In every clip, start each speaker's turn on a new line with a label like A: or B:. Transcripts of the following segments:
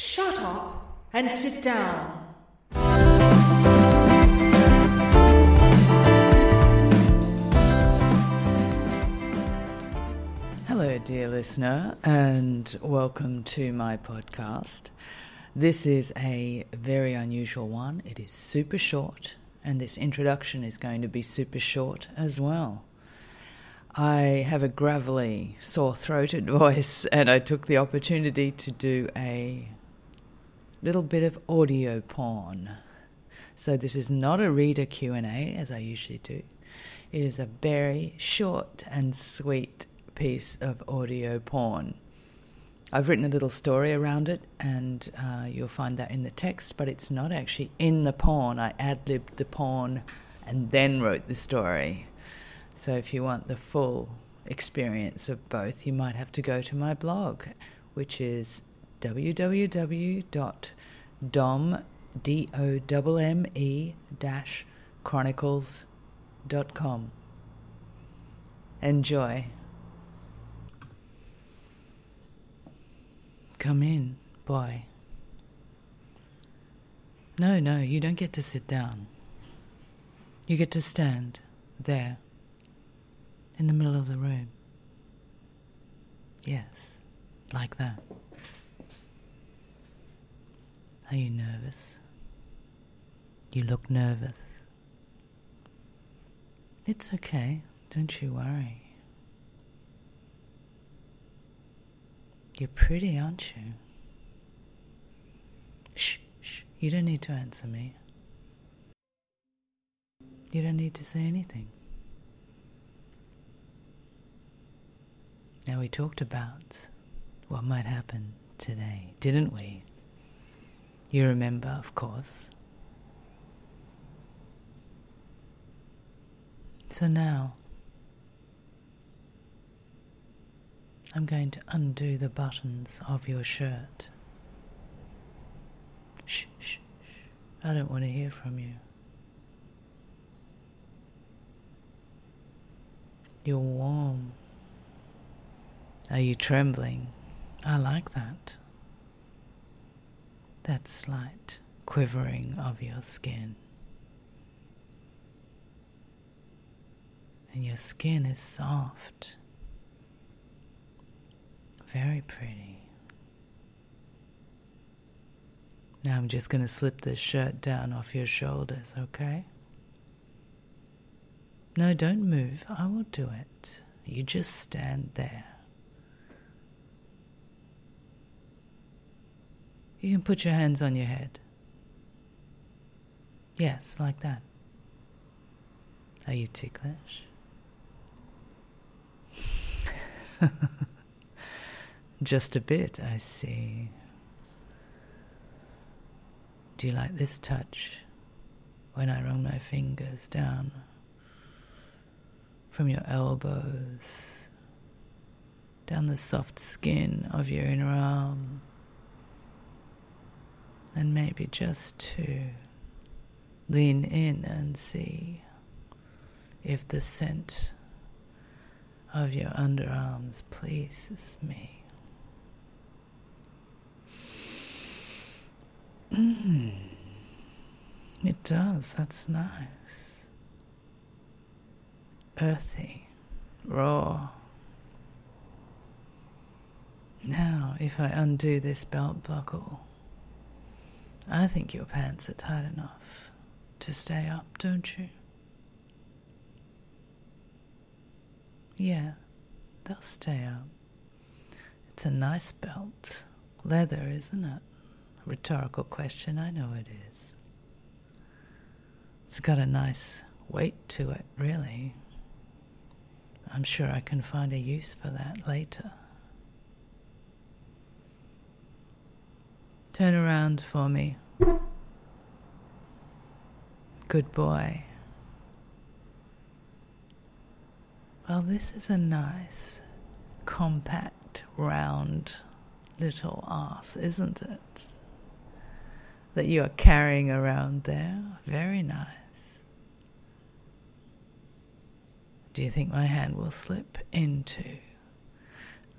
A: Shut up and sit down.
B: Hello, dear listener, and welcome to my podcast. This is a very unusual one. It is super short, and this introduction is going to be super short as well. I have a gravelly, sore throated voice, and I took the opportunity to do a little bit of audio porn. So this is not a reader Q&A as I usually do. It is a very short and sweet piece of audio porn. I've written a little story around it, and uh, you'll find that in the text, but it's not actually in the porn. I ad libbed the porn and then wrote the story. So if you want the full experience of both, you might have to go to my blog, which is www.dom D-O-M-M-E dash chronicles.com. Enjoy. Come in, boy. No, no, you don't get to sit down. You get to stand there in the middle of the room. Yes, like that. Are you nervous? You look nervous. It's okay, don't you worry. You're pretty, aren't you? Shh, shh, you don't need to answer me. You don't need to say anything. Now, we talked about what might happen today, didn't we? You remember, of course. So now, I'm going to undo the buttons of your shirt. Shh, shh, shh. I don't want to hear from you. You're warm. Are you trembling? I like that that slight quivering of your skin. And your skin is soft, very pretty. Now I'm just going to slip this shirt down off your shoulders, okay? No, don't move. I will do it. You just stand there. You can put your hands on your head. Yes, like that. Are you ticklish? Just a bit, I see. Do you like this touch when I run my fingers down from your elbows, down the soft skin of your inner arm? And maybe just to lean in and see if the scent of your underarms pleases me. Mm. It does, that's nice. Earthy, raw. Now, if I undo this belt buckle, I think your pants are tight enough to stay up, don't you? Yeah, they'll stay up. It's a nice belt. Leather, isn't it? Rhetorical question, I know it is. It's got a nice weight to it, really. I'm sure I can find a use for that later. Turn around for me. Good boy. Well, this is a nice, compact, round little ass, isn't it? That you are carrying around there. Very nice. Do you think my hand will slip into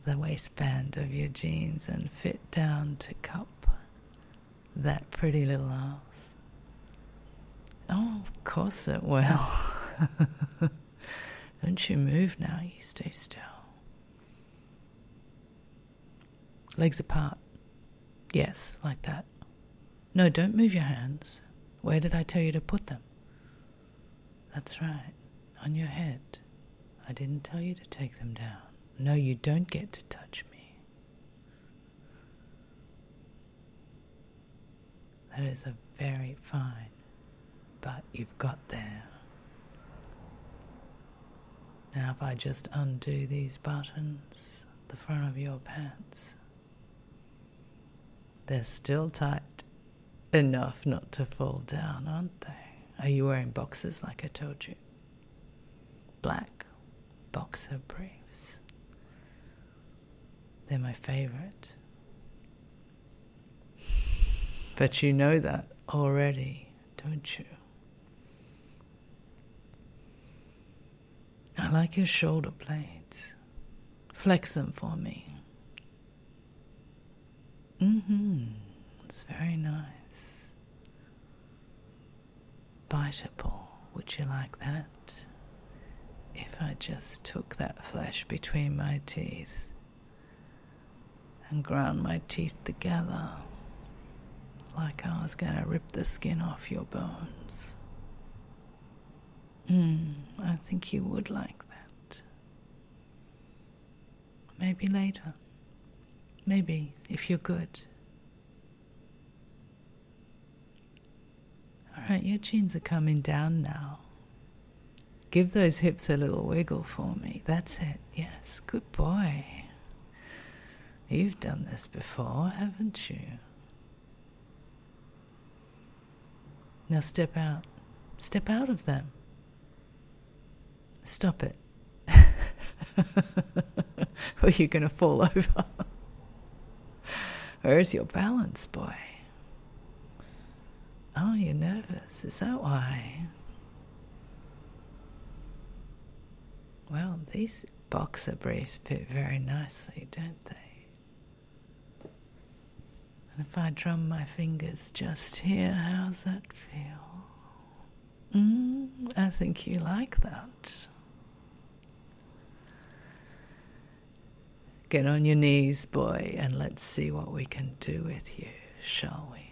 B: the waistband of your jeans and fit down to cup that pretty little ass? Oh, of course it will. Don't you move now, you stay still. Legs apart. Yes, like that. No, don't move your hands. Where did I tell you to put them? That's right, on your head. I didn't tell you to take them down. No, you don't get to touch me. That is a very fine, butt you've got there. Now, if I just undo these buttons, the front of your pants, they're still tight enough not to fall down, aren't they? Are you wearing boxes like I told you? Black boxer briefs. They're my favorite. But you know that already, don't you? I like your shoulder blades. Flex them for me. Mm hmm. It's very nice. Biteable. Would you like that? If I just took that flesh between my teeth and ground my teeth together like I was going to rip the skin off your bones. Hmm, I think you would like that. Maybe later. Maybe, if you're good. Alright, your jeans are coming down now. Give those hips a little wiggle for me. That's it. Yes, good boy. You've done this before, haven't you? Now step out. Step out of them. Stop it. or you're going to fall over. Where's your balance, boy? Oh, you're nervous. Is that why? Well, these boxer briefs fit very nicely, don't they? And if I drum my fingers just here, how's that feel? Mm, I think you like that. Get on your knees, boy, and let's see what we can do with you, shall we?